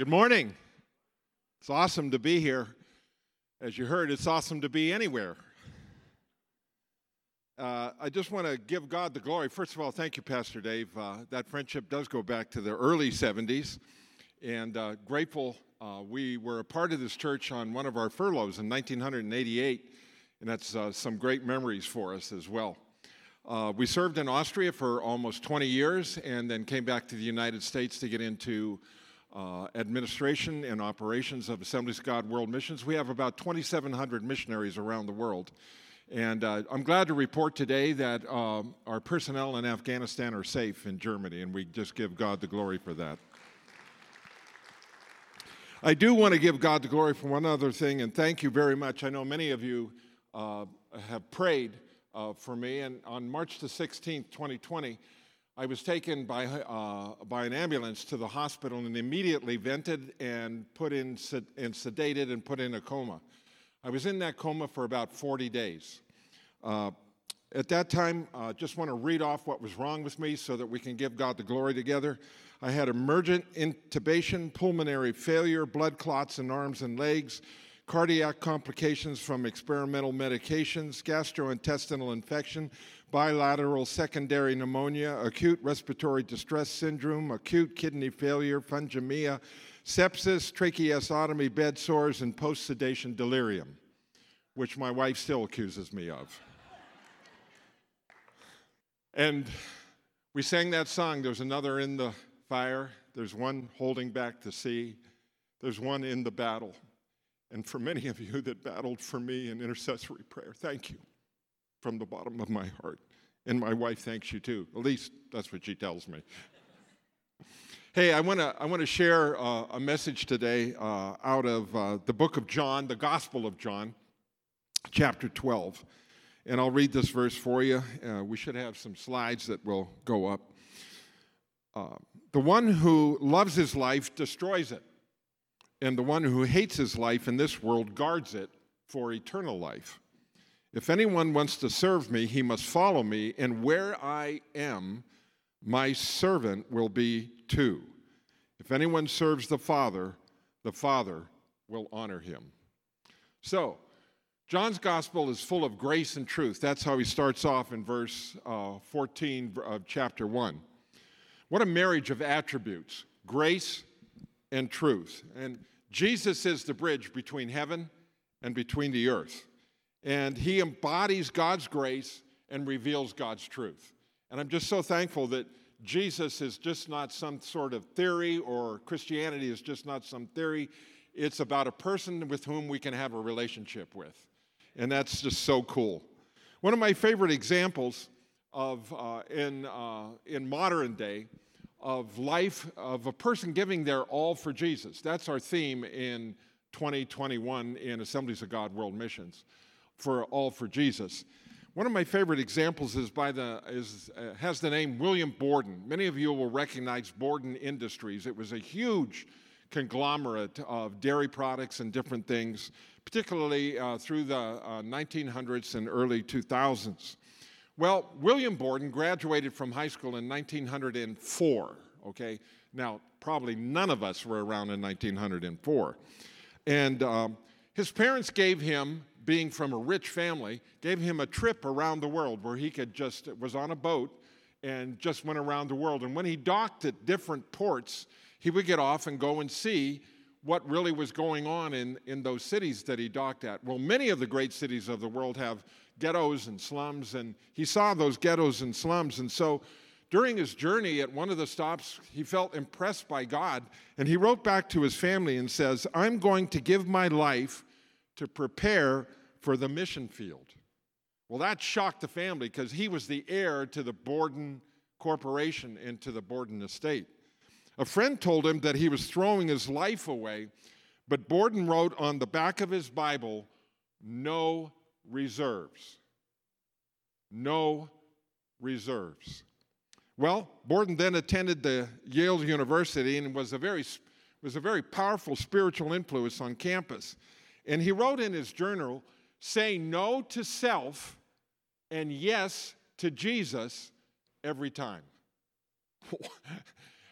Good morning. It's awesome to be here. As you heard, it's awesome to be anywhere. Uh, I just want to give God the glory. First of all, thank you, Pastor Dave. Uh, that friendship does go back to the early 70s, and uh, grateful. Uh, we were a part of this church on one of our furloughs in 1988, and that's uh, some great memories for us as well. Uh, we served in Austria for almost 20 years and then came back to the United States to get into uh, administration and operations of Assemblies of God World Missions. We have about 2,700 missionaries around the world. And uh, I'm glad to report today that um, our personnel in Afghanistan are safe in Germany, and we just give God the glory for that. I do want to give God the glory for one other thing, and thank you very much. I know many of you uh, have prayed uh, for me, and on March the 16th, 2020, I was taken by, uh, by an ambulance to the hospital and immediately vented and put in and sedated and put in a coma. I was in that coma for about 40 days. Uh, at that time, I uh, just want to read off what was wrong with me so that we can give God the glory together. I had emergent intubation, pulmonary failure, blood clots in arms and legs, cardiac complications from experimental medications, gastrointestinal infection, bilateral secondary pneumonia, acute respiratory distress syndrome, acute kidney failure, fungemia, sepsis, tracheostomy, bed sores, and post sedation delirium, which my wife still accuses me of. and we sang that song. There's another in the fire, there's one holding back the sea, there's one in the battle. And for many of you that battled for me in intercessory prayer, thank you from the bottom of my heart. And my wife thanks you too. At least that's what she tells me. hey, I want to I want to share uh, a message today uh, out of uh, the book of John, the Gospel of John, chapter 12. And I'll read this verse for you. Uh, we should have some slides that will go up. Uh, the one who loves his life destroys it and the one who hates his life in this world guards it for eternal life. If anyone wants to serve me, he must follow me, and where I am, my servant will be too. If anyone serves the Father, the Father will honor him. So, John's gospel is full of grace and truth. That's how he starts off in verse uh, 14 of chapter 1. What a marriage of attributes grace and truth. And Jesus is the bridge between heaven and between the earth. And he embodies God's grace and reveals God's truth. And I'm just so thankful that Jesus is just not some sort of theory or Christianity is just not some theory. It's about a person with whom we can have a relationship with. And that's just so cool. One of my favorite examples of uh, in, uh, in modern day of life of a person giving their all for Jesus. That's our theme in 2021 in Assemblies of God World Missions for all for Jesus. One of my favorite examples is by the is uh, has the name William Borden. Many of you will recognize Borden Industries. It was a huge conglomerate of dairy products and different things, particularly uh, through the uh, 1900s and early 2000s. Well, William Borden graduated from high school in 1904, okay? Now, probably none of us were around in 1904. And um, his parents gave him, being from a rich family, gave him a trip around the world where he could just, was on a boat and just went around the world. And when he docked at different ports, he would get off and go and see what really was going on in, in those cities that he docked at. Well, many of the great cities of the world have ghettos and slums, and he saw those ghettos and slums. And so during his journey at one of the stops, he felt impressed by God, and he wrote back to his family and says, I'm going to give my life to prepare for the mission field. Well, that shocked the family because he was the heir to the Borden Corporation and to the Borden estate. A friend told him that he was throwing his life away, but Borden wrote on the back of his Bible, No reserves. No reserves. Well, Borden then attended the Yale University and was a very, was a very powerful spiritual influence on campus. And he wrote in his journal, say no to self and yes to Jesus every time.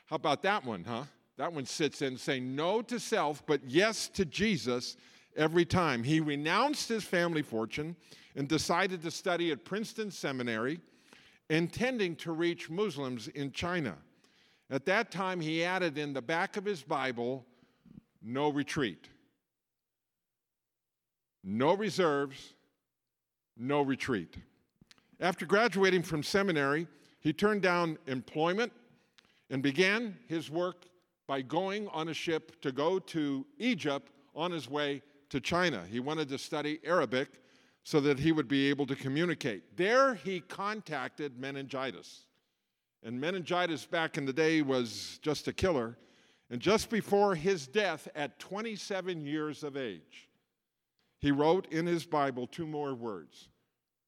How about that one, huh? That one sits in saying no to self, but yes to Jesus every time. He renounced his family fortune and decided to study at Princeton Seminary, intending to reach Muslims in China. At that time, he added in the back of his Bible, no retreat, no reserves, no retreat. After graduating from seminary, he turned down employment and began his work by going on a ship to go to Egypt on his way to China. He wanted to study Arabic so that he would be able to communicate. There he contacted meningitis. And meningitis back in the day was just a killer. And just before his death at 27 years of age, he wrote in his Bible two more words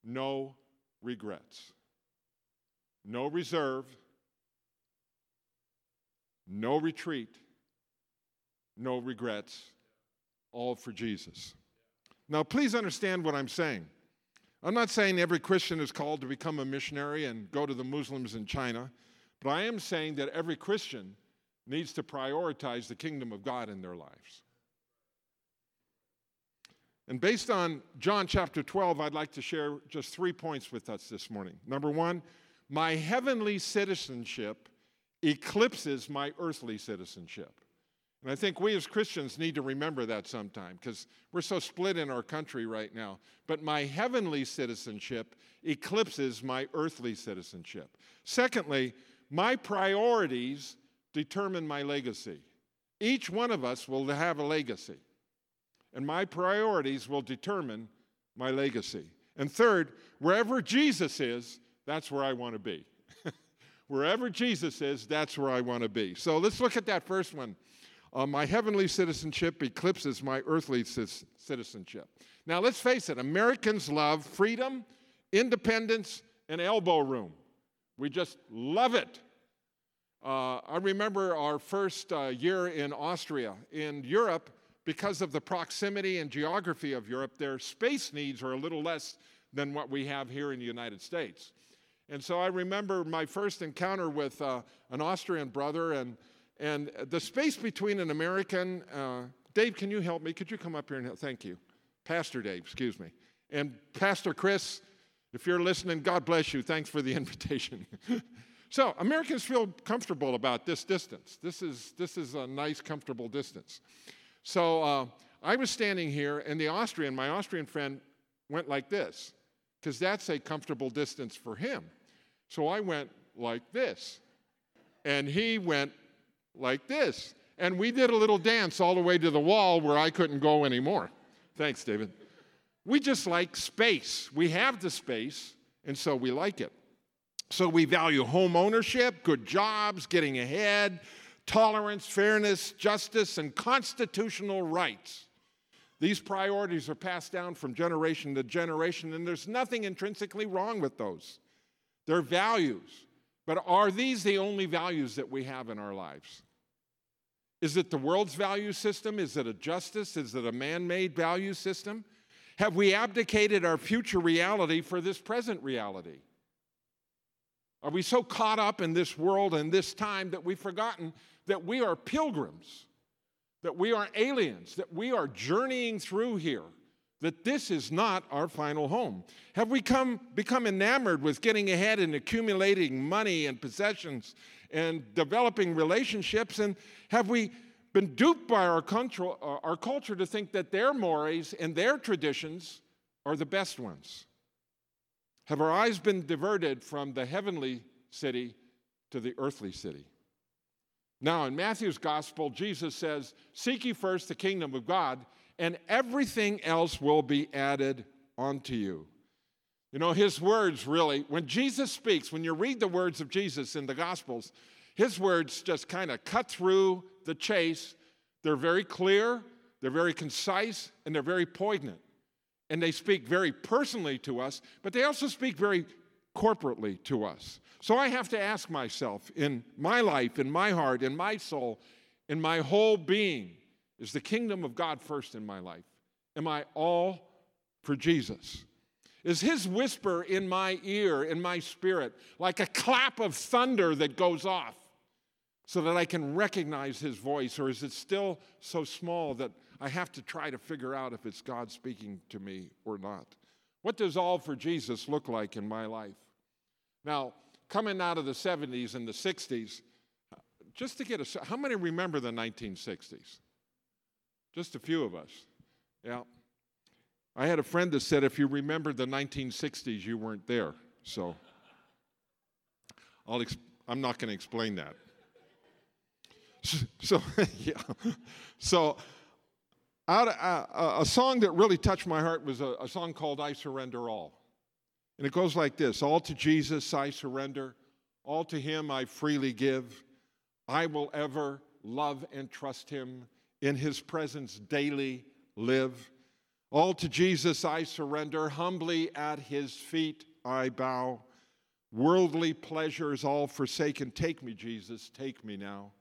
no regrets, no reserve, no retreat, no regrets, all for Jesus. Now, please understand what I'm saying. I'm not saying every Christian is called to become a missionary and go to the Muslims in China, but I am saying that every Christian needs to prioritize the kingdom of God in their lives. And based on John chapter 12, I'd like to share just three points with us this morning. Number one, my heavenly citizenship eclipses my earthly citizenship. And I think we as Christians need to remember that sometime because we're so split in our country right now. But my heavenly citizenship eclipses my earthly citizenship. Secondly, my priorities determine my legacy. Each one of us will have a legacy, and my priorities will determine my legacy. And third, wherever Jesus is, that's where I want to be. Wherever Jesus is, that's where I want to be. So let's look at that first one. Uh, my heavenly citizenship eclipses my earthly citizenship. Now, let's face it Americans love freedom, independence, and elbow room. We just love it. Uh, I remember our first uh, year in Austria. In Europe, because of the proximity and geography of Europe, their space needs are a little less than what we have here in the United States. And so I remember my first encounter with uh, an Austrian brother, and, and the space between an American, uh, Dave, can you help me? Could you come up here and help? Thank you. Pastor Dave, excuse me. And Pastor Chris, if you're listening, God bless you. Thanks for the invitation. so, Americans feel comfortable about this distance. This is, this is a nice, comfortable distance. So, uh, I was standing here, and the Austrian, my Austrian friend, went like this, because that's a comfortable distance for him. So I went like this, and he went like this. And we did a little dance all the way to the wall where I couldn't go anymore. Thanks, David. We just like space. We have the space, and so we like it. So we value home ownership, good jobs, getting ahead, tolerance, fairness, justice, and constitutional rights. These priorities are passed down from generation to generation, and there's nothing intrinsically wrong with those. They're values. But are these the only values that we have in our lives? Is it the world's value system? Is it a justice? Is it a man made value system? Have we abdicated our future reality for this present reality? Are we so caught up in this world and this time that we've forgotten that we are pilgrims, that we are aliens, that we are journeying through here, that this is not our final home? Have we come, become enamored with getting ahead and accumulating money and possessions and developing relationships? And have we been duped by our, culture, uh, our culture to think that their mores and their traditions are the best ones? Have our eyes been diverted from the heavenly city to the earthly city? Now, in Matthew's gospel, Jesus says, Seek ye first the kingdom of God, and everything else will be added onto you. You know, his words really, when Jesus speaks, when you read the words of Jesus in the Gospels, his words just kind of cut through the chase. They're very clear, they're very concise, and they're very poignant. And they speak very personally to us, but they also speak very corporately to us. So I have to ask myself in my life, in my heart, in my soul, in my whole being, is the kingdom of God first in my life? Am I all for Jesus? Is his whisper in my ear, in my spirit, like a clap of thunder that goes off, so that I can recognize his voice? Or is it still so small that I have to try to figure out if it's God speaking to me or not? What does all for Jesus look like in my life? Now, coming out of the 70s and the 60s, just to get a, how many remember the 1960s? Just a few of us. Yeah. I had a friend that said if you remember the 1960s, you weren't there. So I'll I'm not going to explain that. So, yeah. So, out, uh, a song that really touched my heart was a, a song called I Surrender All. And it goes like this All to Jesus I surrender, all to Him I freely give. I will ever love and trust Him, in His presence daily live. All to Jesus I surrender, humbly at His feet I bow. Worldly pleasures all forsaken, take me, Jesus, take me now.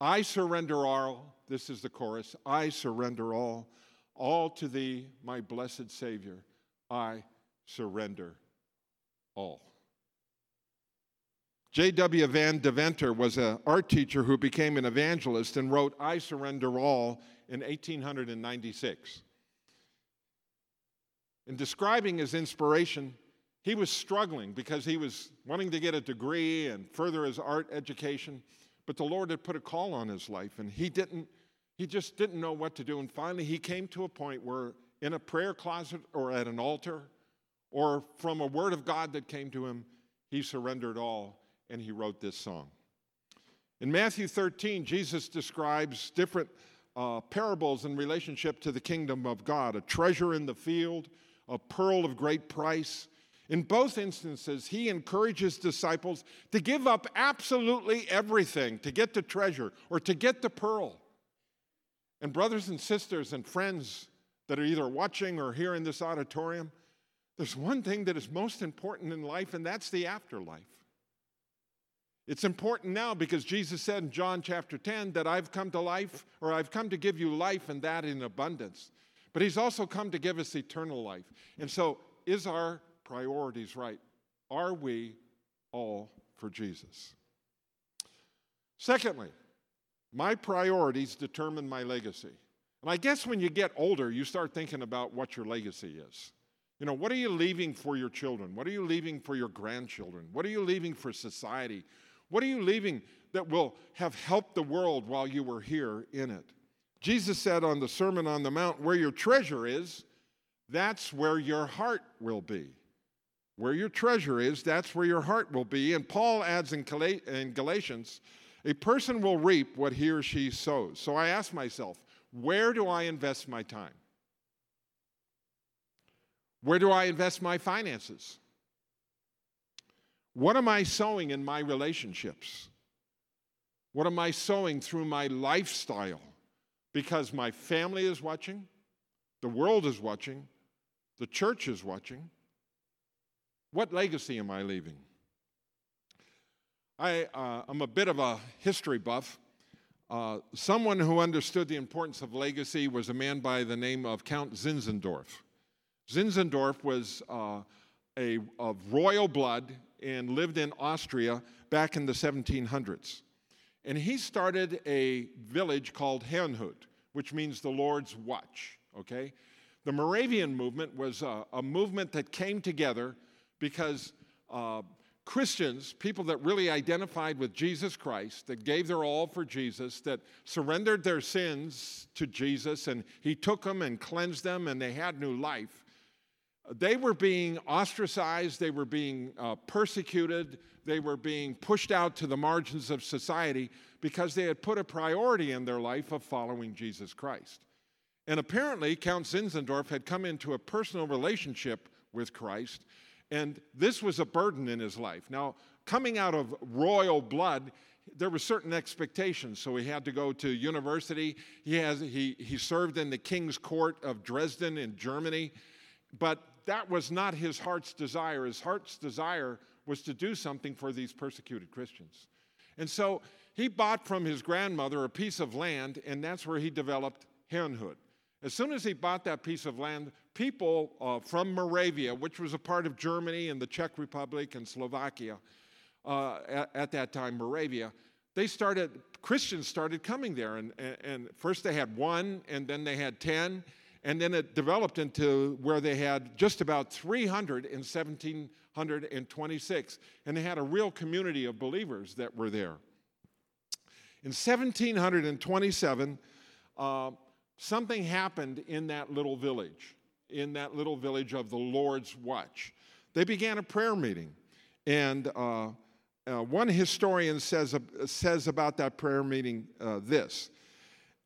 I surrender all, this is the chorus, I surrender all, all to Thee, my blessed Savior, I surrender all. J.W. Van Deventer was an art teacher who became an evangelist and wrote I Surrender All in 1896. In describing his inspiration, he was struggling because he was wanting to get a degree and further his art education, but the Lord had put a call on his life and he didn't he just didn't know what to do and finally he came to a point where in a prayer closet or at an altar or from a word of God that came to him, he surrendered all and he wrote this song. In Matthew 13, Jesus describes different uh, parables in relationship to the kingdom of God a treasure in the field, a pearl of great price. In both instances, he encourages disciples to give up absolutely everything to get the treasure or to get the pearl. And, brothers and sisters and friends that are either watching or here in this auditorium, there's one thing that is most important in life, and that's the afterlife. It's important now because Jesus said in John chapter 10 that I've come to life, or I've come to give you life and that in abundance. But He's also come to give us eternal life. And so, is our priorities right? Are we all for Jesus? Secondly, my priorities determine my legacy. And I guess when you get older, you start thinking about what your legacy is. You know, what are you leaving for your children? What are you leaving for your grandchildren? What are you leaving for society? What are you leaving that will have helped the world while you were here in it? Jesus said on the Sermon on the Mount, Where your treasure is, that's where your heart will be. Where your treasure is, that's where your heart will be. And Paul adds in Galatians, a person will reap what he or she sows. So I ask myself, where do I invest my time? Where do I invest my finances? What am I sowing in my relationships? What am I sowing through my lifestyle? Because my family is watching, the world is watching, the church is watching. What legacy am I leaving? I, uh, am a bit of a history buff. Uh, someone who understood the importance of legacy was a man by the name of Count Zinzendorf. Zinzendorf was uh, a, of royal blood and lived in Austria back in the 1700s. And he started a village called Herrnhut, which means the Lord's watch, okay? The Moravian movement was a, a movement that came together because uh, Christians, people that really identified with Jesus Christ, that gave their all for Jesus, that surrendered their sins to Jesus, and He took them and cleansed them, and they had new life they were being ostracized, they were being uh, persecuted, they were being pushed out to the margins of society because they had put a priority in their life of following Jesus Christ. And apparently, Count Zinzendorf had come into a personal relationship with Christ, and this was a burden in his life. Now, coming out of royal blood, there were certain expectations. So he had to go to university. He, has, he, he served in the king's court of Dresden in Germany. But that was not his heart's desire. His heart's desire was to do something for these persecuted Christians. And so he bought from his grandmother a piece of land, and that's where he developed Herrnhut. As soon as he bought that piece of land, people uh, from Moravia, which was a part of Germany and the Czech Republic and Slovakia uh, at, at, that time, Moravia, they started, Christians started coming there. And, and, and first they had one, and then they had 10, and then it developed into where they had just about 300 in 1726. And they had a real community of believers that were there. In 1727, uh, something happened in that little village, in that little village of the Lord's Watch. They began a prayer meeting. And uh, uh, one historian says, uh, says about that prayer meeting uh, this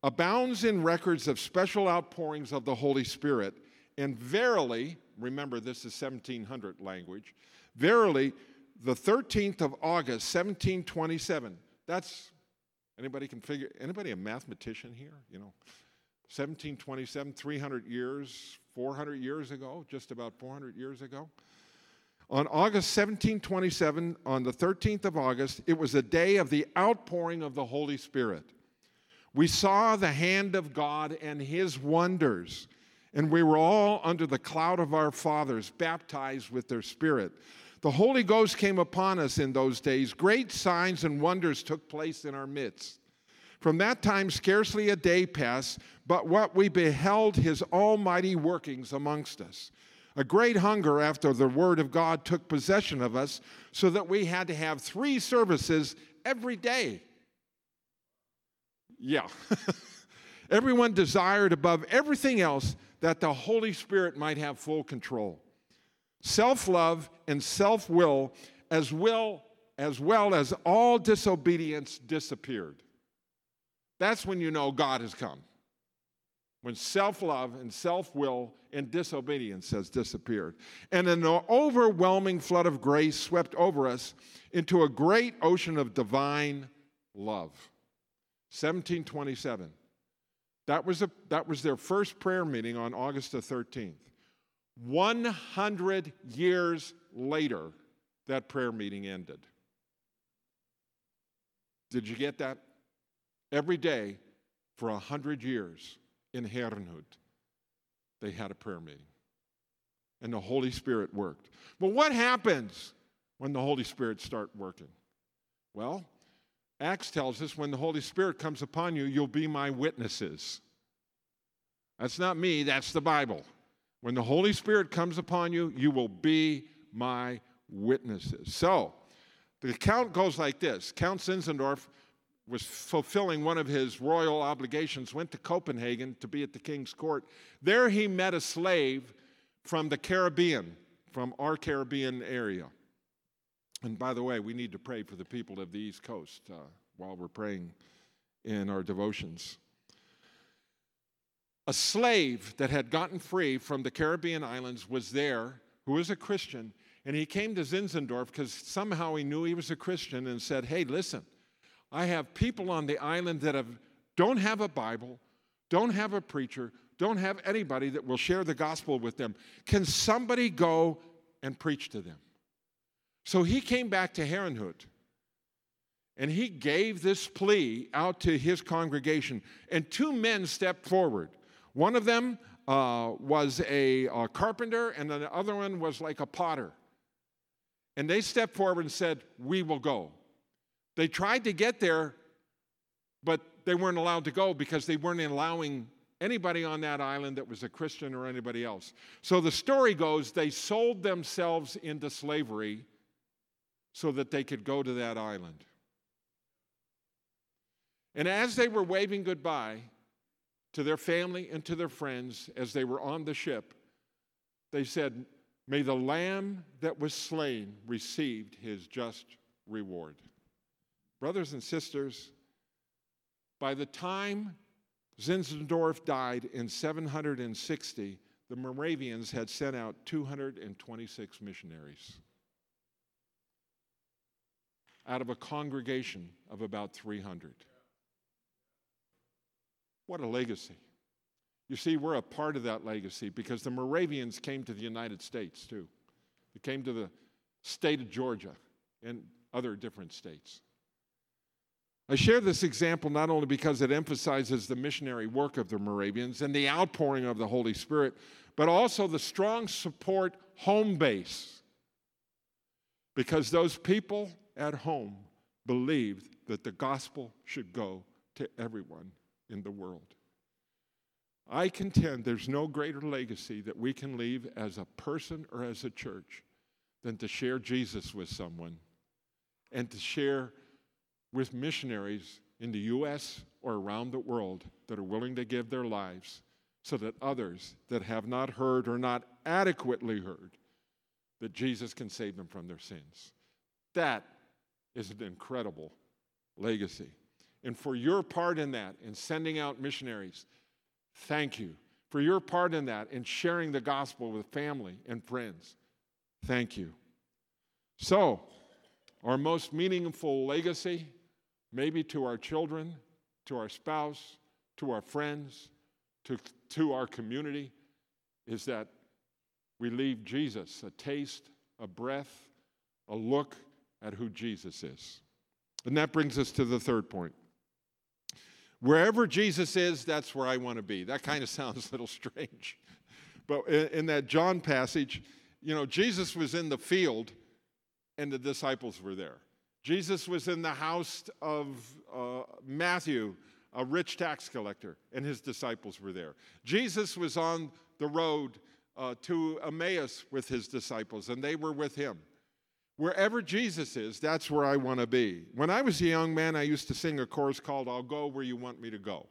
abounds in records of special outpourings of the Holy Spirit, and verily, remember this is 1700 language, verily, the 13th of August, 1727. That's anybody can figure. Anybody a mathematician here? You know, 1727, 300 years, 400 years ago, just about 400 years ago. On August 1727, on the 13th of August, it was a day of the outpouring of the Holy Spirit. We saw the hand of God and his wonders, and we were all under the cloud of our fathers, baptized with their spirit. The Holy Ghost came upon us in those days. Great signs and wonders took place in our midst. From that time, scarcely a day passed, but what we beheld his almighty workings amongst us. A great hunger after the Word of God took possession of us so that we had to have three services every day. Yeah. Everyone desired above everything else that the Holy Spirit might have full control. Self love and self will, as well, as well as all disobedience, disappeared. That's when you know God has come when self love and self will and disobedience has disappeared. And an overwhelming flood of grace swept over us into a great ocean of divine love. 1727. That was, a, that was their first prayer meeting on August the 13th. 100 years later, that prayer meeting ended. Did you get that? Every day for 100 years in Herrnhut, they had a prayer meeting. And the Holy Spirit worked. But what happens when the Holy Spirit start working? Well, Acts tells us when the Holy Spirit comes upon you, you'll be my witnesses. That's not me, that's the Bible. When the Holy Spirit comes upon you, you will be my witnesses. So, the account goes like this Count Zinzendorf was fulfilling one of his royal obligations, went to Copenhagen to be at the king's court. There he met a slave from the Caribbean, from our Caribbean area. And by the way, we need to pray for the people of the East Coast uh, while we're praying in our devotions. A slave that had gotten free from the Caribbean islands was there, who was a Christian, and he came to Zinzendorf because somehow he knew he was a Christian and said, Hey, listen, I have people on the island that have, don't have a Bible, don't have a preacher, don't have anybody that will share the gospel with them. Can somebody go and preach to them? So he came back to Herrnhut and he gave this plea out to his congregation. And two men stepped forward. One of them uh, was a, a carpenter, and the other one was like a potter. And they stepped forward and said, We will go. They tried to get there, but they weren't allowed to go because they weren't allowing anybody on that island that was a Christian or anybody else. So the story goes they sold themselves into slavery so that they could go to that island. And as they were waving goodbye to their family and to their friends as they were on the ship, they said, May the lamb that was slain received his just reward. Brothers and sisters, by the time Zinzendorf died in 760, the Moravians had sent out 226 missionaries out of a congregation of about 300. What a legacy. You see, we're a part of that legacy because the Moravians came to the United States too. They came to the state of Georgia and other different states. I share this example not only because it emphasizes the missionary work of the Moravians and the outpouring of the Holy Spirit, but also the strong support home base. Because those people at home believed that the gospel should go to everyone in the world. I contend there's no greater legacy that we can leave as a person or as a church than to share Jesus with someone and to share with missionaries in the U.S. or around the world that are willing to give their lives so that others that have not heard or not adequately heard that Jesus can save them from their sins. That is an incredible legacy. And for your part in that, in sending out missionaries, thank you. For your part in that, in sharing the gospel with family and friends, thank you. So, our most meaningful legacy, maybe to our children, to our spouse, to our friends, to, to our community, is that we leave Jesus a taste, a breath, a look at who Jesus is. And that brings us to the third point. Wherever Jesus is, that's where I want to be. That kind of sounds a little strange. But in, that John passage, you know, Jesus was in the field and the disciples were there. Jesus was in the house of uh, Matthew, a rich tax collector, and his disciples were there. Jesus was on the road uh, to Emmaus with his disciples, and they were with him. Wherever Jesus is, that's where I want to be. When I was a young man, I used to sing a chorus called I'll Go Where You Want Me to Go.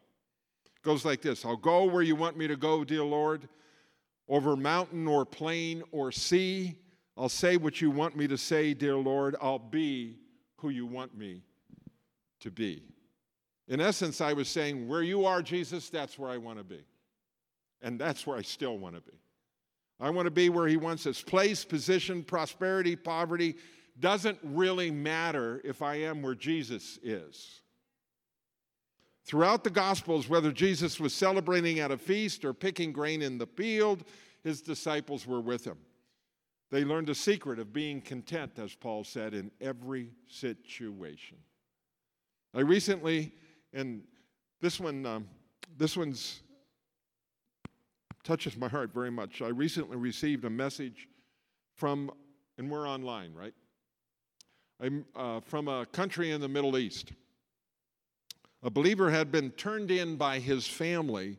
It goes like this I'll go where you want me to go, dear Lord, over mountain or plain or sea. I'll say what you want me to say, dear Lord. I'll be who you want me to be. In essence, I was saying, where you are, Jesus, that's where I want to be. And that's where I still want to be. I want to be where He wants us. Place, position, prosperity, poverty doesn't really matter if I am where Jesus is. Throughout the Gospels, whether Jesus was celebrating at a feast or picking grain in the field, his disciples were with him. They learned a secret of being content, as Paul said, in every situation. I recently, and this one, um, this one's touches my heart very much. I recently received a message from, and we're online, right? I'm uh, from a country in the Middle East. A believer had been turned in by his family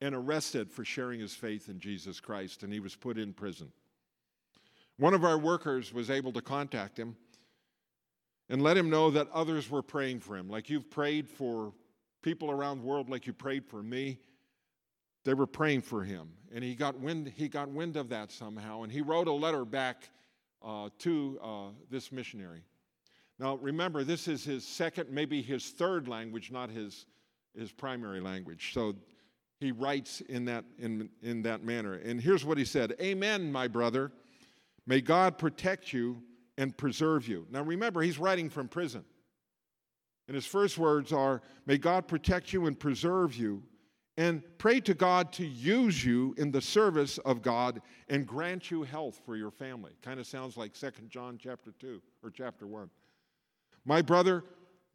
and arrested for sharing his faith in Jesus Christ, and he was put in prison. One of our workers was able to contact him and let him know that others were praying for him, like you've prayed for people around the world, like you prayed for me. They were praying for him, and he got wind, he got wind of that somehow, and he wrote a letter back uh, to uh, this missionary. Now, remember, this is his second, maybe his third language, not his, his primary language. So he writes in that, in, in that manner. And here's what he said Amen, my brother. May God protect you and preserve you. Now, remember, he's writing from prison. And his first words are May God protect you and preserve you and pray to God to use you in the service of God and grant you health for your family. Kind of sounds like Second John chapter 2 or chapter 1. My brother,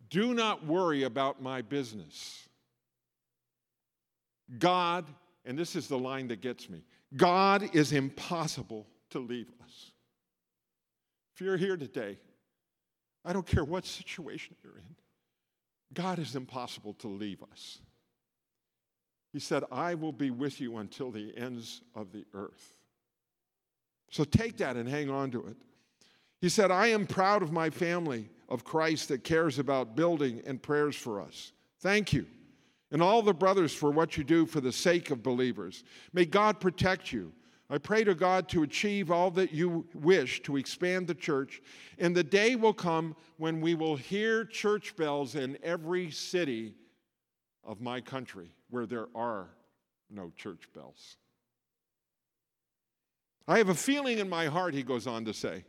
do not worry about my business. God, and this is the line that gets me God is impossible to leave us. If you're here today, I don't care what situation you're in, God is impossible to leave us. He said, I will be with you until the ends of the earth. So take that and hang on to it. He said, I am proud of my family of Christ that cares about building and prayers for us. Thank you. And all the brothers for what you do for the sake of believers. May God protect you. I pray to God to achieve all that you wish to expand the church. And the day will come when we will hear church bells in every city of my country where there are no church bells. I have a feeling in my heart, he goes on to say,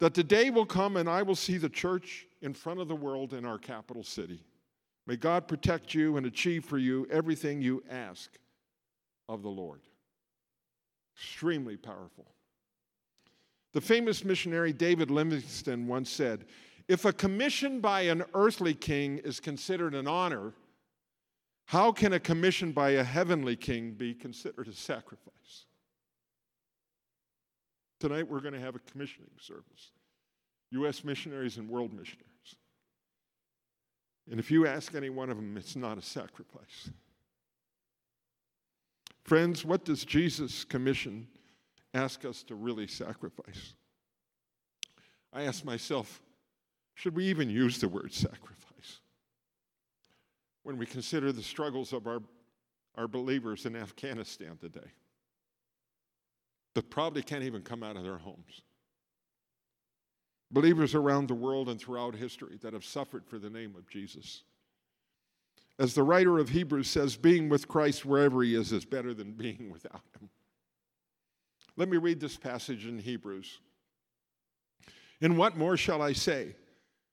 that the day will come and I will see the church in front of the world in our capital city. May God protect you and achieve for you everything you ask of the Lord. Extremely powerful. The famous missionary David Livingstone once said, if a commission by an earthly king is considered an honor, how can a commission by a heavenly king be considered a sacrifice? Tonight we're going to have a commissioning service. U.S. missionaries and world missionaries. And if you ask any one of them, it's not a sacrifice. Friends, what does Jesus' commission ask us to really sacrifice? I ask myself, should we even use the word sacrifice? When we consider the struggles of our, our believers in Afghanistan today, that probably can't even come out of their homes. Believers around the world and throughout history that have suffered for the name of Jesus. As the writer of Hebrews says, being with Christ wherever he is is better than being without him. Let me read this passage in Hebrews. And what more shall I say?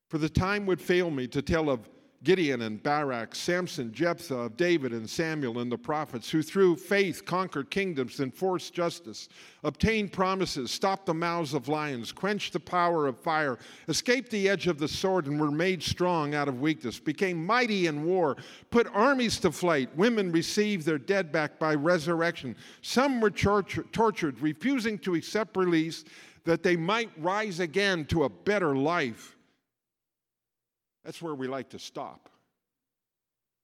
For the time would fail me to tell of Gideon and Barak, Samson, Jephthah, of David and Samuel and the prophets, who through faith conquered kingdoms, enforced justice, obtained promises, stopped the mouths of lions, quenched the power of fire, escaped the edge of the sword, and were made strong out of weakness, became mighty in war, put armies to flight. Women received their dead back by resurrection. Some were tortured, refusing to accept release that they might rise again to a better life. That's where we like to stop.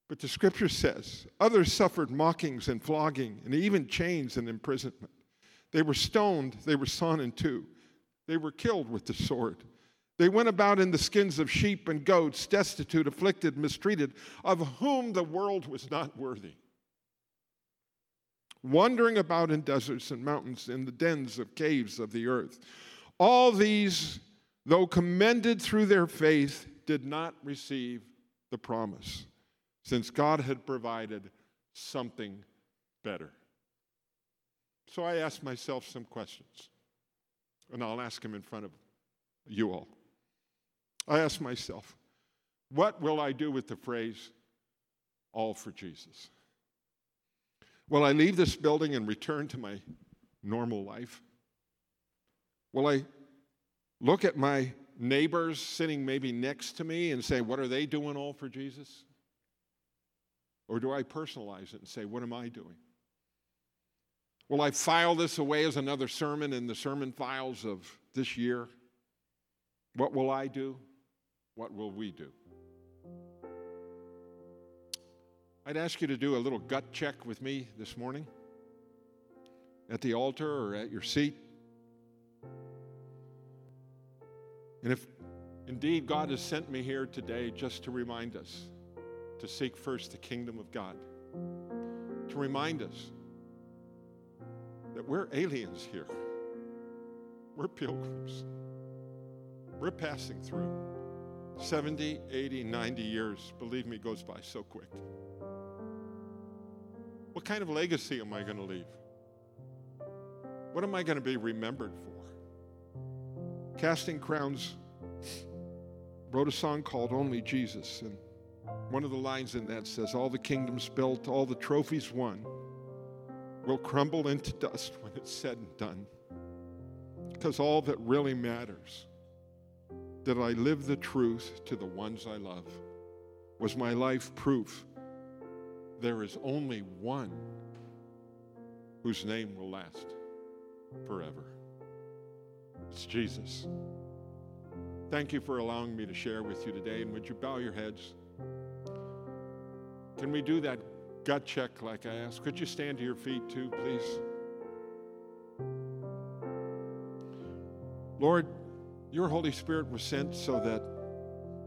But the scripture says others suffered mockings and flogging and even chains and imprisonment. They were stoned, they were sawn in two, they were killed with the sword. They went about in the skins of sheep and goats, destitute, afflicted, mistreated, of whom the world was not worthy. Wandering about in deserts and mountains, in the dens of caves of the earth. All these, though commended through their faith, did not receive the promise, since God had provided something better. So I asked myself some questions, and I'll ask them in front of you all. I asked myself, what will I do with the phrase, all for Jesus? Will I leave this building and return to my normal life? Will I look at my neighbors sitting maybe next to me and say, What are they doing all for Jesus? Or do I personalize it and say, What am I doing? Will I file this away as another sermon in the sermon files of this year? What will I do? What will we do? I'd ask you to do a little gut check with me this morning at the altar or at your seat. And if indeed God has sent me here today just to remind us to seek first the kingdom of God, to remind us that we're aliens here, we're pilgrims, we're passing through. 70, 80, 90 years, believe me, goes by so quick. What kind of legacy am I going to leave? What am I going to be remembered for? Casting Crowns wrote a song called Only Jesus. And one of the lines in that says, All the kingdoms built, all the trophies won will crumble into dust when it's said and done. Because all that really matters, that I live the truth to the ones I love, was my life proof there is only one whose name will last forever. It's Jesus. Thank you for allowing me to share with you today. And would you bow your heads? Can we do that gut check like I asked? Could you stand to your feet too, please? Lord, your Holy Spirit was sent so that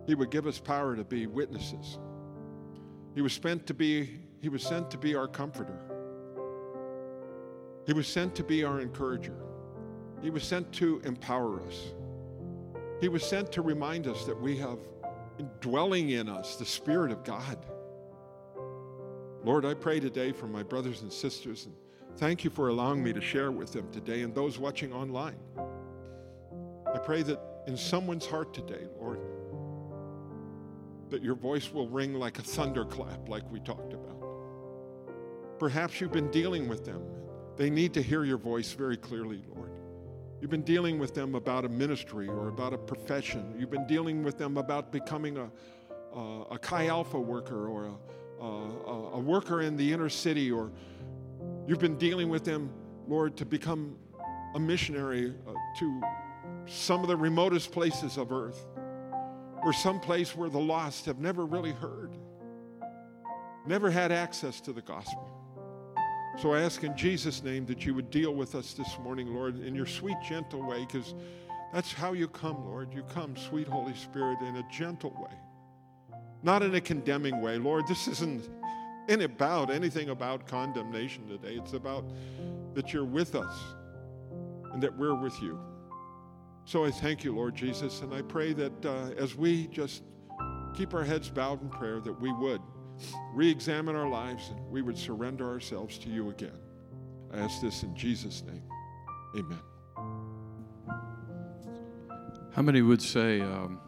He would give us power to be witnesses. He was sent to be, He was sent to be our comforter. He was sent to be our encourager. He was sent to empower us. He was sent to remind us that we have dwelling in us the Spirit of God. Lord, I pray today for my brothers and sisters, and thank you for allowing me to share with them today and those watching online. I pray that in someone's heart today, Lord, that your voice will ring like a thunderclap, like we talked about. Perhaps you've been dealing with them. They need to hear your voice very clearly, Lord. You've been dealing with them about a ministry or about a profession. You've been dealing with them about becoming a, a, a Chi Alpha worker or a, a, a worker in the inner city, or you've been dealing with them, Lord, to become a missionary uh, to some of the remotest places of earth, or some place where the lost have never really heard, never had access to the gospel. So I ask in Jesus' name that you would deal with us this morning, Lord, in your sweet, gentle way, because that's how you come, Lord. You come, sweet Holy Spirit, in a gentle way, not in a condemning way. Lord, this isn't in about anything about condemnation today. It's about that you're with us and that we're with you. So I thank you, Lord Jesus, and I pray that uh, as we just keep our heads bowed in prayer, that we would re examine our lives and we would surrender ourselves to you again. I ask this in Jesus' name. Amen. How many would say, um,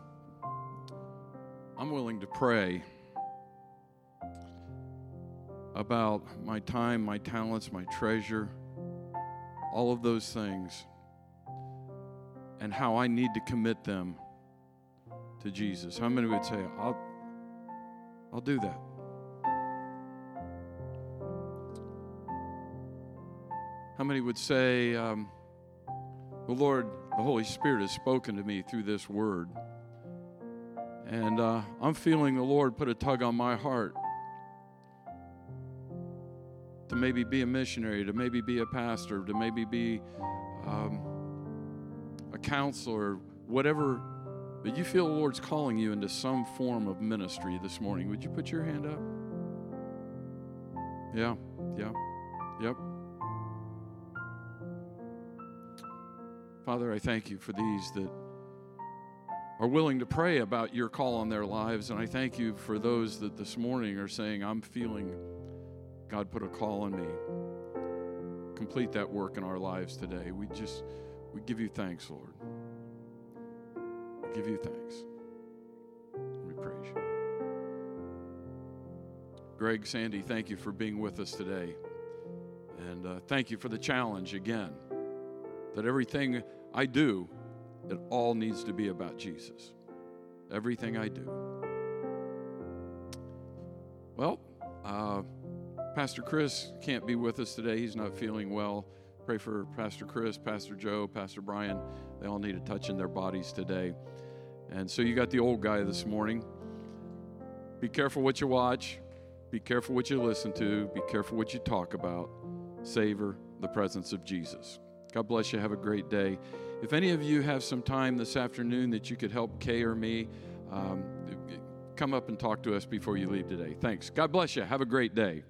I'm willing to pray about my time, my talents, my treasure, all of those things, and how I need to commit them to Jesus? How many would say, I'll, I'll do that? How many would say, um, the Lord, the Holy Spirit has spoken to me through this word? And uh, I'm feeling the Lord put a tug on my heart to maybe be a missionary, to maybe be a pastor, to maybe be um, a counselor, whatever. But you feel the Lord's calling you into some form of ministry this morning. Would you put your hand up? Yeah, yeah, yep. Father, I thank you for these that are willing to pray about your call on their lives. And I thank you for those that this morning are saying, I'm feeling God put a call on me. Complete that work in our lives today. We just, we give you thanks, Lord. We give you thanks. We praise you. Greg, Sandy, thank you for being with us today. And uh, thank you for the challenge again that everything I do, it all needs to be about Jesus. Everything I do. Well, uh, Pastor Chris can't be with us today. He's not feeling well. Pray for Pastor Chris, Pastor Joe, Pastor Brian. They all need a touch in their bodies today. And so you got the old guy this morning. Be careful what you watch. Be careful what you listen to. Be careful what you talk about. Savor the presence of Jesus. God bless you. Have a great day. If any of you have some time this afternoon that you could help Kay or me, um, come up and talk to us before you leave today. Thanks. God bless you. Have a great day.